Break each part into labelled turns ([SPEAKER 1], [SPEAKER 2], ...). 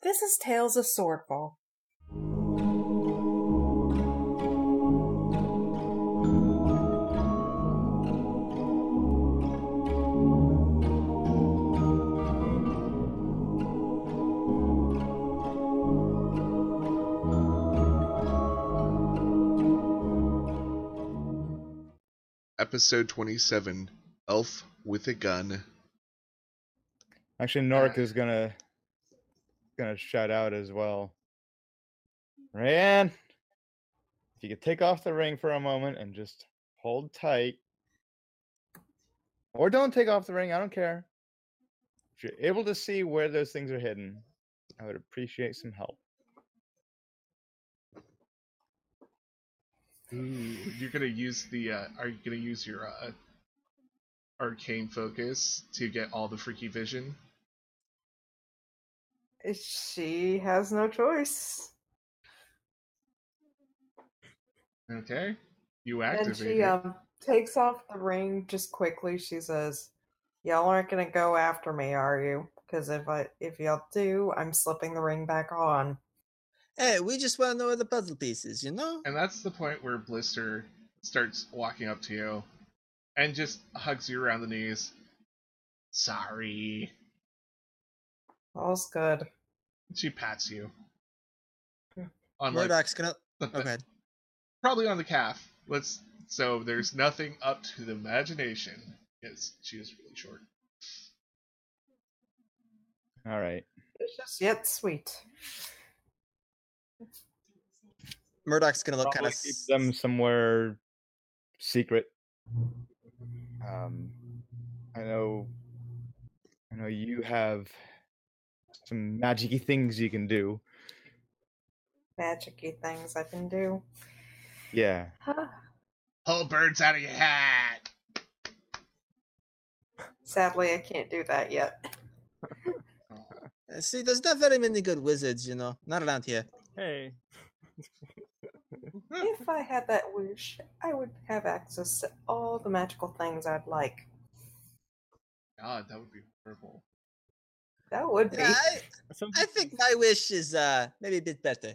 [SPEAKER 1] This is Tales of Swordfall.
[SPEAKER 2] Episode 27 Elf with a Gun.
[SPEAKER 3] Actually, Norik is ah. gonna gonna shout out as well. Rayanne, if you could take off the ring for a moment and just hold tight, or don't take off the ring. I don't care. If you're able to see where those things are hidden, I would appreciate some help.
[SPEAKER 2] Ooh, you're gonna use the. Uh, are you gonna use your uh, arcane focus to get all the freaky vision?
[SPEAKER 1] She has no choice.
[SPEAKER 2] Okay, you activate.
[SPEAKER 1] And
[SPEAKER 2] she
[SPEAKER 1] um takes off the ring just quickly. She says, "Y'all aren't gonna go after me, are you? Because if I if y'all do, I'm slipping the ring back on."
[SPEAKER 4] Hey, we just want to know where the puzzle pieces, you know?
[SPEAKER 2] And that's the point where Blister starts walking up to you and just hugs you around the knees. Sorry.
[SPEAKER 1] All's good.
[SPEAKER 2] She pats you. On like,
[SPEAKER 4] Murdoch's gonna. Oh, go ahead.
[SPEAKER 2] probably on the calf. Let's so there's nothing up to the imagination. Yes, she is really short.
[SPEAKER 3] All right.
[SPEAKER 1] Delicious yet sweet.
[SPEAKER 4] Murdoch's gonna look kind
[SPEAKER 3] Probably
[SPEAKER 4] of.
[SPEAKER 3] keep them somewhere secret. Um, I know. I know you have some magicy things you can do.
[SPEAKER 1] Magicy things I can do.
[SPEAKER 3] Yeah. Huh.
[SPEAKER 2] Pull birds out of your hat.
[SPEAKER 1] Sadly, I can't do that yet.
[SPEAKER 4] See, there's not very many good wizards, you know. Not around here.
[SPEAKER 3] Hey.
[SPEAKER 1] If I had that wish, I would have access to all the magical things I'd like.
[SPEAKER 2] God, that would be horrible.
[SPEAKER 1] That would be.
[SPEAKER 4] Yeah, I, I think my wish is uh maybe a bit better.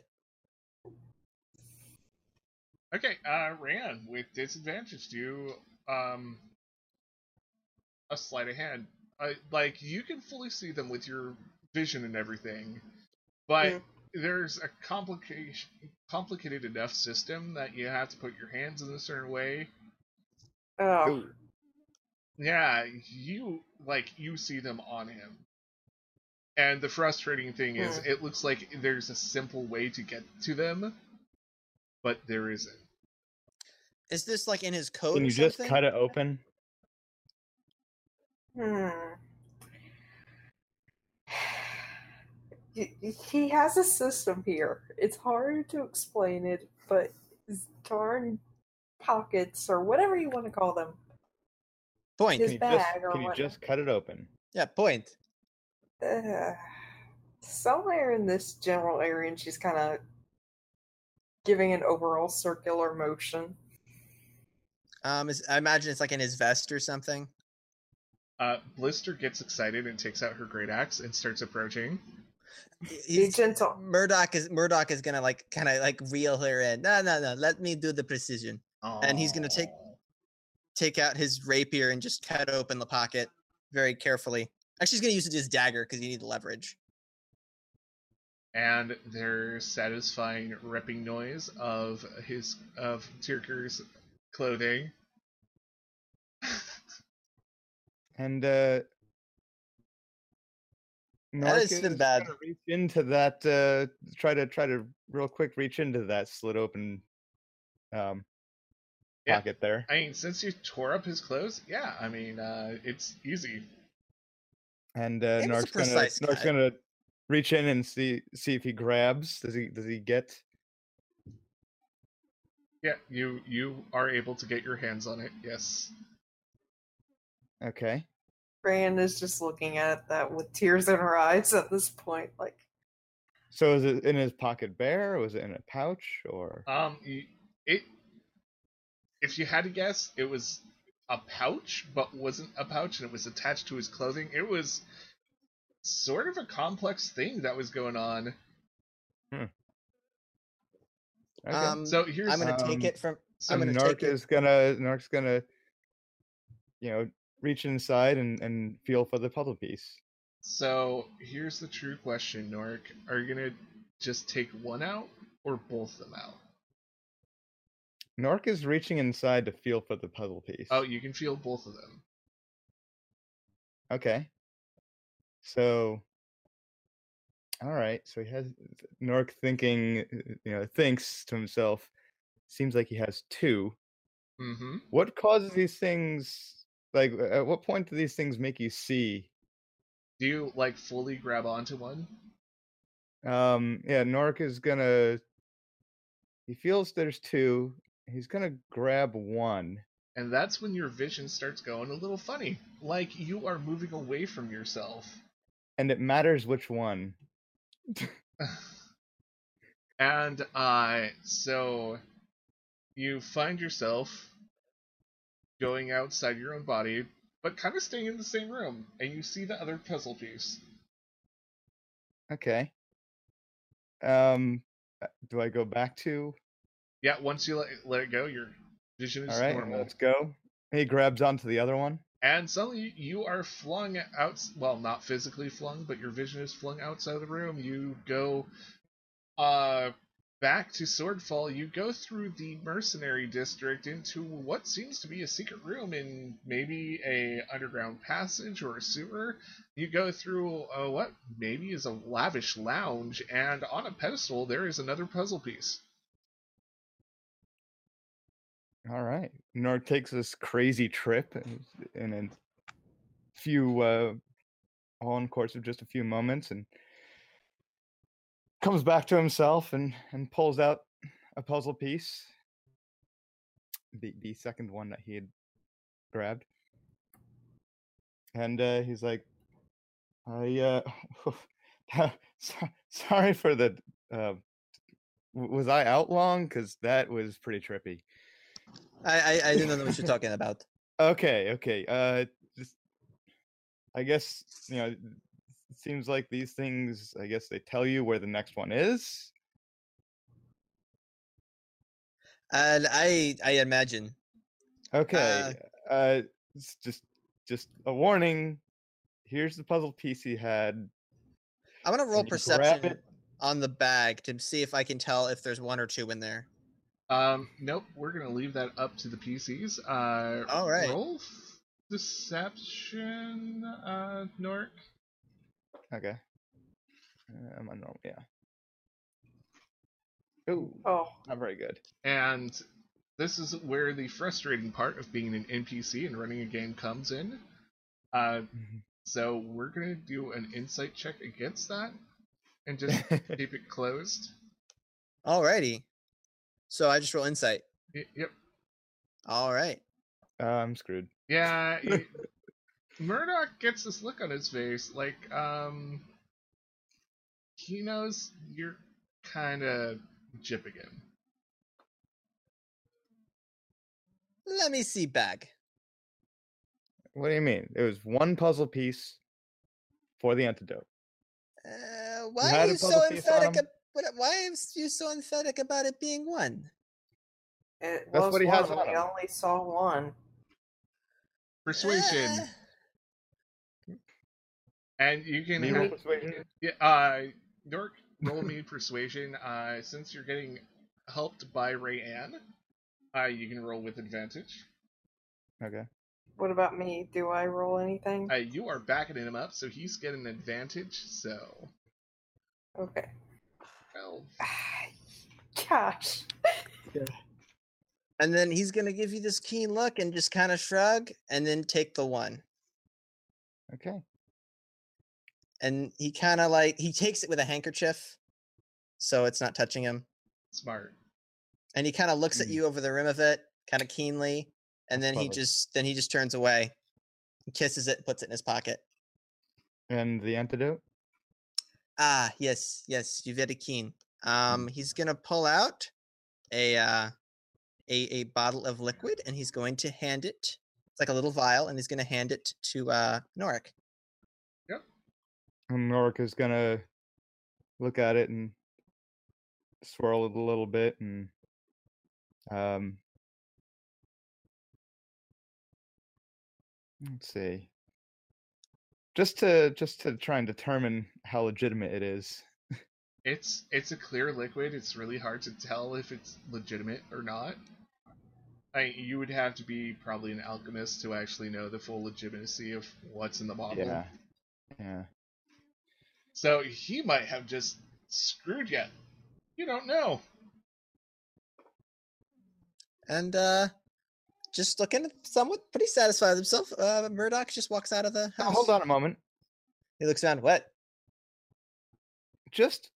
[SPEAKER 2] Okay, uh, Ran, with disadvantage, do um a sleight of hand. Uh, like you can fully see them with your vision and everything, but
[SPEAKER 1] Mm.
[SPEAKER 2] there's a complication, complicated enough system that you have to put your hands in a certain way.
[SPEAKER 1] Oh,
[SPEAKER 2] Yeah, you like you see them on him. And the frustrating thing is,
[SPEAKER 1] Hmm.
[SPEAKER 2] it looks like there's a simple way to get to them, but there isn't.
[SPEAKER 4] Is this like in his code?
[SPEAKER 3] Can
[SPEAKER 4] or
[SPEAKER 3] you just cut it open?
[SPEAKER 1] hmm. He- He has a system here. It's hard to explain it, but his darn pockets, or whatever you want to call them,
[SPEAKER 4] Point.
[SPEAKER 1] His
[SPEAKER 3] Can you just,
[SPEAKER 1] bag or
[SPEAKER 3] can you
[SPEAKER 1] what-
[SPEAKER 3] just cut it open?
[SPEAKER 4] Yeah, point.
[SPEAKER 1] Uh, somewhere in this general area, and she's kind of giving an overall circular motion.
[SPEAKER 4] Um, is, I imagine it's like in his vest or something.
[SPEAKER 2] Uh, Blister gets excited and takes out her great axe and starts approaching.
[SPEAKER 4] He-
[SPEAKER 1] Be
[SPEAKER 4] He's,
[SPEAKER 1] gentle.
[SPEAKER 4] Murdoch is Murdoch is gonna like kind of like reel her in. No, no, no. Let me do the precision. And he's gonna take- Take out his rapier and just cut open the pocket very carefully. Actually, he's gonna use it as dagger because you need the leverage.
[SPEAKER 2] And their satisfying ripping noise of his of Tyrker's clothing.
[SPEAKER 3] And uh
[SPEAKER 4] That
[SPEAKER 3] Narc
[SPEAKER 4] is
[SPEAKER 3] is reach into that uh try to try to real quick reach into that slit open um
[SPEAKER 2] Yeah.
[SPEAKER 3] pocket there.
[SPEAKER 2] I mean, since you tore up his clothes, yeah, I mean, uh, it's easy.
[SPEAKER 3] And uh
[SPEAKER 4] It was a
[SPEAKER 3] Narc's gonna
[SPEAKER 4] precise
[SPEAKER 3] Narc's gonna reach in and see see if he grabs. Does he does he get
[SPEAKER 2] Yeah, you you are able to get your hands on it. Yes.
[SPEAKER 3] okay.
[SPEAKER 1] Fran is just looking at that with tears in her eyes at this point. Like,
[SPEAKER 3] So is it in his pocket bare or was it in a pouch or
[SPEAKER 2] Um, it. If you had to guess, it was a pouch, but wasn't a pouch, and it was attached to his clothing. It was sort of a complex thing that was going on.
[SPEAKER 3] Okay.
[SPEAKER 4] Um,
[SPEAKER 2] So here's
[SPEAKER 4] I'm gonna
[SPEAKER 3] Um,
[SPEAKER 4] take it from.
[SPEAKER 2] so
[SPEAKER 4] I'm gonna
[SPEAKER 3] Narc
[SPEAKER 4] take it.
[SPEAKER 3] is gonna Narc's gonna you know reach inside and and feel for the puzzle piece.
[SPEAKER 2] So here's the true question, Nork. Are you gonna just take one out or both them out?
[SPEAKER 3] Narc is reaching inside to feel for the puzzle piece.
[SPEAKER 2] Oh, you can feel both of them.
[SPEAKER 3] Okay. So, all right. So he has Nork thinking, uh, you know, thinks to himself, seems like he has two.
[SPEAKER 2] Mm-hmm.
[SPEAKER 3] What causes these things? Like, at what point do these things make you see?
[SPEAKER 2] Do you like fully grab onto one?
[SPEAKER 3] Um, yeah, Nork is gonna. He feels there's two. He's gonna grab one.
[SPEAKER 2] And that's when your vision starts going a little funny. Like you are moving away from yourself.
[SPEAKER 3] and it matters which one.
[SPEAKER 2] and uh so you find yourself going outside your own body, but kind of staying in the same room, and you see the other puzzle piece.
[SPEAKER 3] Okay. Um, uh, do I go back to?
[SPEAKER 2] Yeah, once you let, let it go, your vision is
[SPEAKER 3] All right,
[SPEAKER 2] normal.
[SPEAKER 3] let's go. He grabs onto the other one.
[SPEAKER 2] And suddenly you are flung out. Well, not physically flung, but your vision is flung outside of the room. You go uh, back to Swordfall. You go through the mercenary district into what seems to be a secret room in maybe a underground passage or a sewer. You go through uh, what maybe is a lavish lounge, and on a pedestal there is another puzzle piece.
[SPEAKER 3] All right. Nord takes this crazy trip in a few, uh, in course of just a few moments, and comes back to himself and and pulls out a puzzle piece. The the second one that he had grabbed, and uh, he's like, "I uh, sorry for the uh, was I out long? Because that was pretty trippy."
[SPEAKER 4] I, I I didn't know what you're talking about.
[SPEAKER 3] Okay, okay. Uh, just I guess you know. It seems like these things. I guess they tell you where the next one is.
[SPEAKER 4] And I I imagine.
[SPEAKER 3] Okay. Uh, it's just just a warning. Here's the puzzle piece he had.
[SPEAKER 4] I'm gonna roll
[SPEAKER 3] and you grab
[SPEAKER 4] perception on the bag to see if I can tell if there's one or two in there.
[SPEAKER 2] Um, nope, we're gonna leave that up to the PCs. Uh,
[SPEAKER 4] All right.
[SPEAKER 2] Roll deception, uh, Nork.
[SPEAKER 3] Okay. Uh, I'm on normal. Yeah. Ooh,
[SPEAKER 1] Oh,
[SPEAKER 3] not very good.
[SPEAKER 2] And this is where the frustrating part of being an NPC and running a game comes in. Uh, so we're gonna do an insight check against that, and just keep it closed.
[SPEAKER 4] Alrighty. So I just roll insight.
[SPEAKER 2] Y- Yep.
[SPEAKER 4] All right.
[SPEAKER 3] Uh, I'm screwed.
[SPEAKER 2] Yeah. y- Murdoch gets this look on his face, like, um, he knows you're kind of jipping him.
[SPEAKER 4] Let me see bag.
[SPEAKER 3] What do you mean? It was one puzzle piece for the antidote.
[SPEAKER 4] Uh, why
[SPEAKER 3] had
[SPEAKER 4] are
[SPEAKER 3] a
[SPEAKER 4] you so
[SPEAKER 3] puzzle piece on
[SPEAKER 4] emphatic?
[SPEAKER 3] him?
[SPEAKER 4] ab- what- Why are you so emphatic about it being one?
[SPEAKER 1] it
[SPEAKER 3] That's what he has on
[SPEAKER 1] We only saw one.
[SPEAKER 2] Persuasion.
[SPEAKER 4] Uh,
[SPEAKER 2] And you can
[SPEAKER 3] Me
[SPEAKER 2] have,
[SPEAKER 3] persuasion?
[SPEAKER 2] yeah, uh, Nork, roll me persuasion. Uh, since you're getting helped by Rayanne, uh, you can roll with advantage.
[SPEAKER 3] Okay.
[SPEAKER 1] What about me? Do I roll anything?
[SPEAKER 2] Uh, you are backing him up, so he's getting an advantage. So,
[SPEAKER 1] Okay.
[SPEAKER 2] Well,
[SPEAKER 1] Gosh.
[SPEAKER 4] and then he's gonna give you this keen look and just kind of shrug, and then take the one.
[SPEAKER 3] Okay.
[SPEAKER 4] And he kind of like he takes it with a handkerchief, so it's not touching him.
[SPEAKER 2] smart.
[SPEAKER 4] And he kind of looks at
[SPEAKER 3] Mm.
[SPEAKER 4] you over the rim of it, kind of keenly, and then he just then he just turns away, kisses it, puts it in his pocket.
[SPEAKER 3] And the antidote?
[SPEAKER 4] Ah, yes, yes, you're very keen. Um, he's gonna pull out a uh, a a bottle of liquid, and he's going to hand it. It's like a little vial, and he's gonna hand it to uh Norik. Yep.
[SPEAKER 3] And Norik is gonna look at it and swirl it a little bit and um let's see. Just to just to try and determine how legitimate it is.
[SPEAKER 2] It's it's a clear liquid. It's really hard to tell if it's legitimate or not. I you would have to be probably an alchemist to actually know the full legitimacy of what's in the bottle.
[SPEAKER 3] Yeah. Yeah.
[SPEAKER 2] So he might have just screwed you. You don't know.
[SPEAKER 4] And uh just looking somewhat pretty satisfied with himself, uh Murdoch just walks out of the
[SPEAKER 3] Now,
[SPEAKER 4] house.
[SPEAKER 3] hold on a moment.
[SPEAKER 4] He looks around. What?
[SPEAKER 3] Just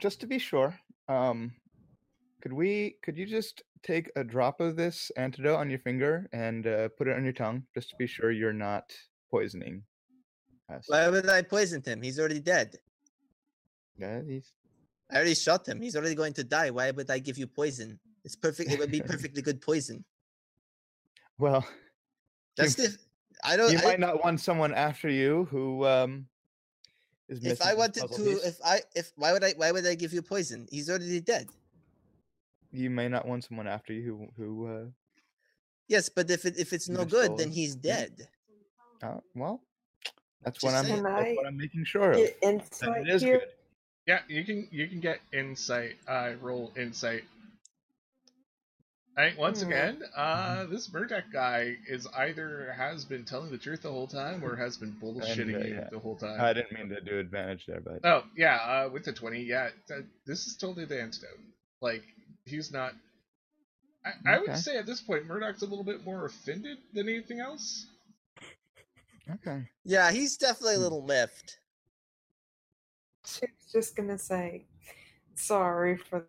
[SPEAKER 3] just to be sure, um could we could you just take a drop of this antidote on your finger and uh, put it on your tongue just to be sure you're not poisoning us?
[SPEAKER 4] Why would I poison him? He's already dead.
[SPEAKER 3] Yeah, he's
[SPEAKER 4] I already shot him. He's already going to die. Why would I give you poison? It's perfect. It would be perfectly good poison.
[SPEAKER 3] Well, that's
[SPEAKER 4] Just if I don't.
[SPEAKER 3] you
[SPEAKER 4] I-
[SPEAKER 3] might not want someone after you who um is
[SPEAKER 4] if I wanted to,
[SPEAKER 3] piece.
[SPEAKER 4] if I, if why would I, why would I give you poison? He's already dead.
[SPEAKER 3] you may not want someone after you who who uh
[SPEAKER 4] Yes, but if it, if it's no good,
[SPEAKER 3] told
[SPEAKER 4] then he's dead.
[SPEAKER 3] uh, well that's
[SPEAKER 4] Just
[SPEAKER 3] what I'm that's what
[SPEAKER 1] I
[SPEAKER 3] I'm making sure of.
[SPEAKER 1] Insight
[SPEAKER 3] it is
[SPEAKER 1] here.
[SPEAKER 3] good.
[SPEAKER 2] Yeah, you can you can get insight. Uh, roll insight. Alright, once
[SPEAKER 1] Hmm.
[SPEAKER 2] again, uh, this Murdoch guy is either has been telling the truth the whole time or has been bullshitting
[SPEAKER 3] uh,
[SPEAKER 2] you
[SPEAKER 3] yeah.
[SPEAKER 2] the whole time.
[SPEAKER 3] I didn't mean to do advantage there, but
[SPEAKER 2] Oh yeah, uh, with the twenty, yeah, th- this is totally the antidote. Like he's not. I, I would say at this point, Murdoch's a little bit more offended than anything else.
[SPEAKER 3] okay.
[SPEAKER 4] Yeah, he's definitely a
[SPEAKER 3] Hmm.
[SPEAKER 4] little miffed.
[SPEAKER 1] She's just gonna say, sorry for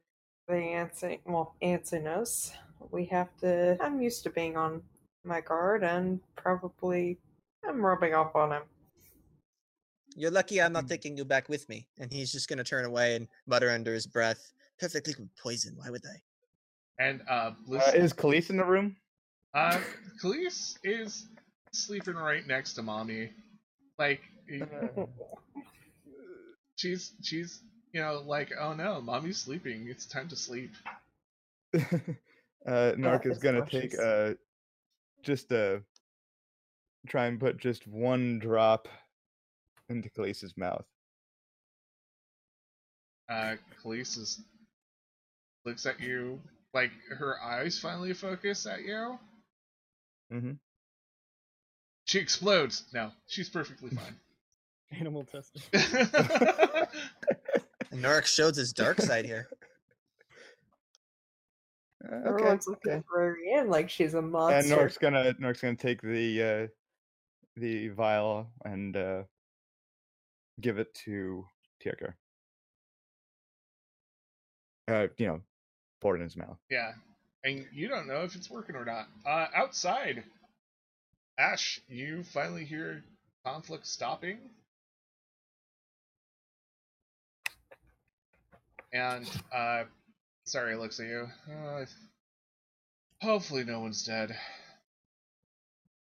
[SPEAKER 1] the antsy, well, antsiness. We have to. I'm used to being on my guard, and probably I'm rubbing off on him.
[SPEAKER 4] You're lucky I'm
[SPEAKER 3] Hmm.
[SPEAKER 4] not taking you back with me. And he's just gonna turn away and mutter under his breath, "Perfectly good poison. Why would I?"
[SPEAKER 2] And uh, Bliss,
[SPEAKER 3] Uh, is Khalees in the room?
[SPEAKER 2] uh, Khalees is sleeping right next to mommy. Like she's she's you know like oh no, mommy's sleeping. It's time to sleep.
[SPEAKER 3] uh, Nark is gonna take
[SPEAKER 1] precious.
[SPEAKER 3] uh just uh try and put just one drop into Khalees's mouth.
[SPEAKER 2] Uh, Khalees looks at you like her eyes finally focus at you.
[SPEAKER 3] Mm-hmm.
[SPEAKER 2] She explodes. No, she's perfectly fine.
[SPEAKER 5] Animal testing.
[SPEAKER 4] And Norik shows his dark side here.
[SPEAKER 3] Uh, okay.
[SPEAKER 1] Everyone's looking
[SPEAKER 3] okay.
[SPEAKER 1] at Rarianne like she's a monster.
[SPEAKER 3] And
[SPEAKER 1] monster.
[SPEAKER 3] Nork's gonna Nork's gonna take the uh the vial and uh give it to Tierker. Uh, you know, pour it in his mouth.
[SPEAKER 2] yeah, and you don't know if it's working or not. Uh, outside, Ash, you finally hear conflict stopping, and uh, sorry, looks at you. Uh, hopefully, no one's dead.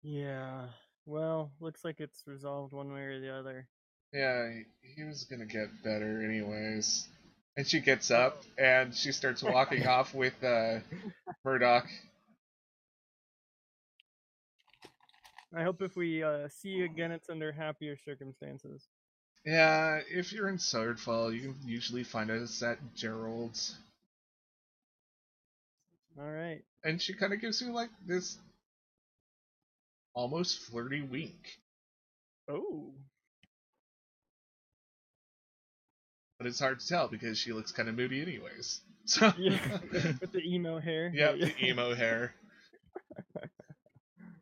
[SPEAKER 5] Yeah. Well, looks like it's resolved one way or the other.
[SPEAKER 2] Yeah, he- was gonna get better anyways. And she gets up and she starts walking off with uh, Murdoch.
[SPEAKER 5] I hope if we uh, see you again, it's under happier circumstances.
[SPEAKER 2] Yeah, if you're in Swordfall, you can usually find us at Gerald's.
[SPEAKER 5] All right.
[SPEAKER 2] And she kind of gives you like this almost flirty wink.
[SPEAKER 5] Oh.
[SPEAKER 2] But it's hard to tell because she looks kind of moody anyways. So,
[SPEAKER 5] Yeah. With the emo hair.
[SPEAKER 2] yeah, the emo hair.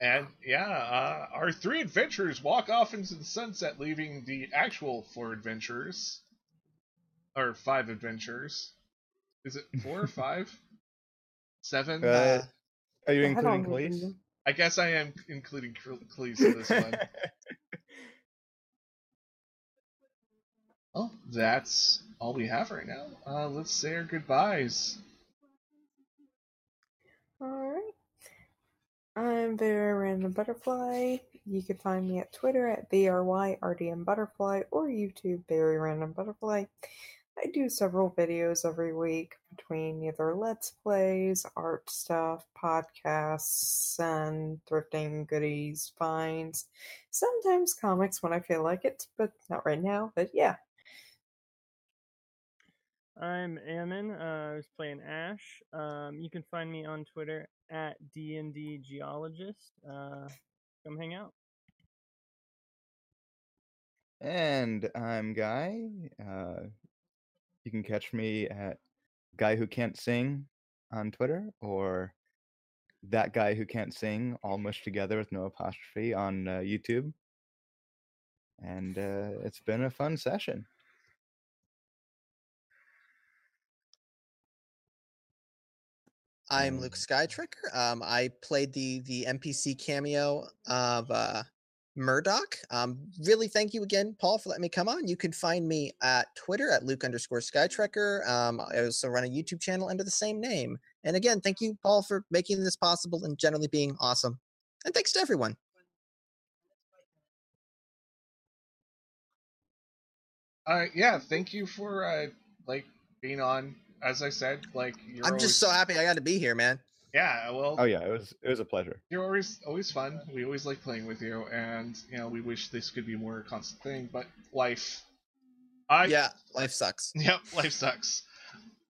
[SPEAKER 2] And yeah, uh, our three adventurers walk off into the sunset, leaving the actual four adventurers, or five adventurers. Is it four or five? Seven?
[SPEAKER 3] Uh, Are you including
[SPEAKER 1] don't
[SPEAKER 3] Khalees?
[SPEAKER 2] I guess I am including Cleese in this one. Well, that's all we have right now. Uh, let's say our goodbyes.
[SPEAKER 1] Alright. I'm very random butterfly. You can find me at Twitter at BRYRDMButterfly or YouTube Very Random Butterfly. I do several videos every week between either Let's Plays, art stuff, podcasts, and thrifting goodies, finds. Sometimes comics when I feel like it, but not right now. But yeah,
[SPEAKER 5] I'm Ammon. Uh, I was playing Ash. Um, you can find me on Twitter at DND Geologist. Uh, come hang out.
[SPEAKER 3] And I'm Guy. Uh, you can catch me at Guy Who Can't Sing on Twitter or That Guy Who Can't Sing, all mushed together with no apostrophe on uh, YouTube. And uh, it's been a fun session.
[SPEAKER 4] I'm Luke Skytrekker. Um, I played the the NPC cameo of uh, Murdoch. Um, really, thank you again, Paul, for letting me come on. You can find me at Twitter at Luke underscore Skytrekker. Um, I also run a YouTube channel under the same name. And again, thank you, Paul, for making this possible and generally being awesome. And thanks to everyone.
[SPEAKER 2] Uh, yeah, thank you for uh, like being on. As I said, like you're
[SPEAKER 4] I'm
[SPEAKER 2] always,
[SPEAKER 4] just so happy I got to be here, man.
[SPEAKER 2] Yeah. Well,
[SPEAKER 3] Oh yeah, it was it was a pleasure.
[SPEAKER 2] you're always always fun. We always like playing with you, and you know we wish this could be more a constant thing, but life. I
[SPEAKER 4] yeah, life sucks.
[SPEAKER 2] Yep, life sucks.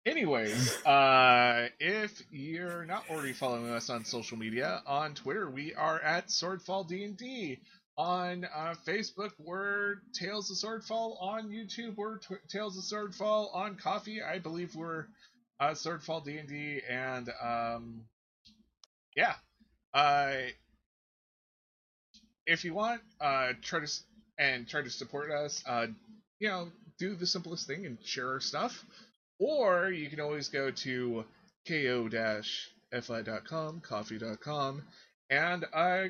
[SPEAKER 2] Anyways, uh, if you're not already following us on social media, on Twitter we are at Swordfall D and D. On uh, Facebook, we're Tales of Swordfall. On YouTube, we're tw- Tales of Swordfall. On Ko-fi, I believe we're uh, Swordfall D and D. And um, yeah, uh, if you want, uh, try to and try to support us. Uh, you know, do the simplest thing and share our stuff. Or you can always go to ko-fi.com, coffee.com, and uh,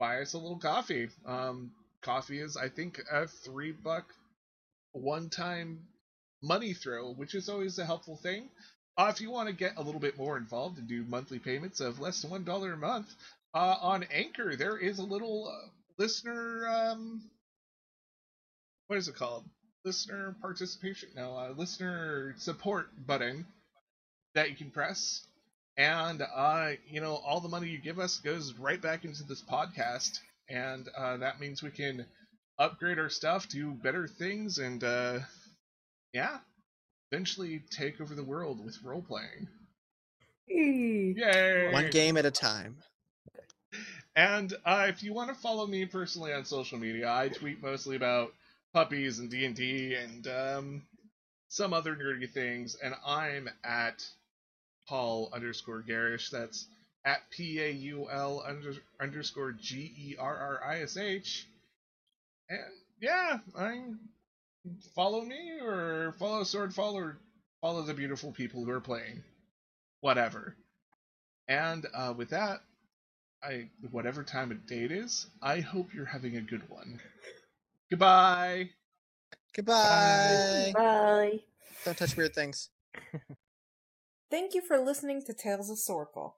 [SPEAKER 2] buy us a little coffee. Um, coffee is, I think, a three buck one time money throw, which is always a helpful thing. Uh, if you want to get a little bit more involved and do monthly payments of less than one dollar a month, uh, on Anchor there is a little uh, listener um, what is it called? Listener participation? No, uh, listener support button that you can press, and uh, you know all the money you give us goes right back into this podcast, and uh, that means we can upgrade our stuff, do better things, and yeah, eventually take over the world with role playing. Yay!
[SPEAKER 4] One game at a time.
[SPEAKER 2] And uh, if you want to follow me personally on social media, I tweet mostly about puppies and D and D and um, some other nerdy things, and I'm at Paul underscore Gerrish. That's at P A U L under, underscore G E R R I S H. And yeah, I follow me or follow Swordfall or follow the beautiful people who are playing, whatever. And uh, with that, I whatever time of day it is, I hope you're having a good one. Goodbye.
[SPEAKER 4] Goodbye.
[SPEAKER 1] Bye.
[SPEAKER 4] Don't touch weird things.
[SPEAKER 1] Thank you for listening to Tales of Swordfall.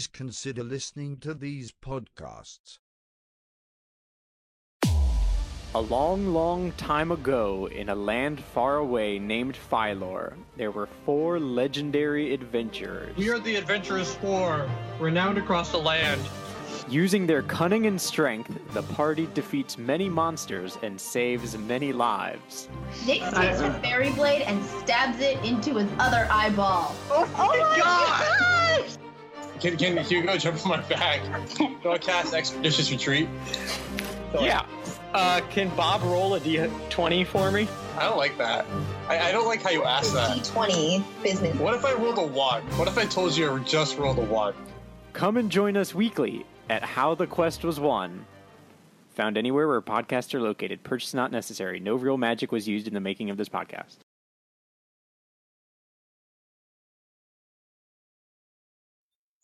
[SPEAKER 6] Please consider listening to these podcasts.
[SPEAKER 7] A long, long time ago, in a land far away named Phylor, there were four legendary adventurers.
[SPEAKER 8] We are the Adventurous Four, renowned across the land.
[SPEAKER 7] Using their cunning and strength, the party defeats many monsters and saves many lives.
[SPEAKER 9] Nick takes a fairy blade and stabs it into his other eyeball.
[SPEAKER 8] Oh my oh
[SPEAKER 9] god!
[SPEAKER 8] Can, can Hugo jump on my back? Do I cast Expeditious Retreat?
[SPEAKER 10] Yeah. Uh, can Bob roll a d20 for me?
[SPEAKER 8] I don't like that. I, I don't like how you ask that.
[SPEAKER 9] D20 business.
[SPEAKER 8] What if I rolled a 1? What if I told you I just rolled a 1?
[SPEAKER 7] Come and join us weekly at How the Quest Was Won. Found anywhere where podcasts are located. Purchase not necessary. No real magic was used in the making of this podcast.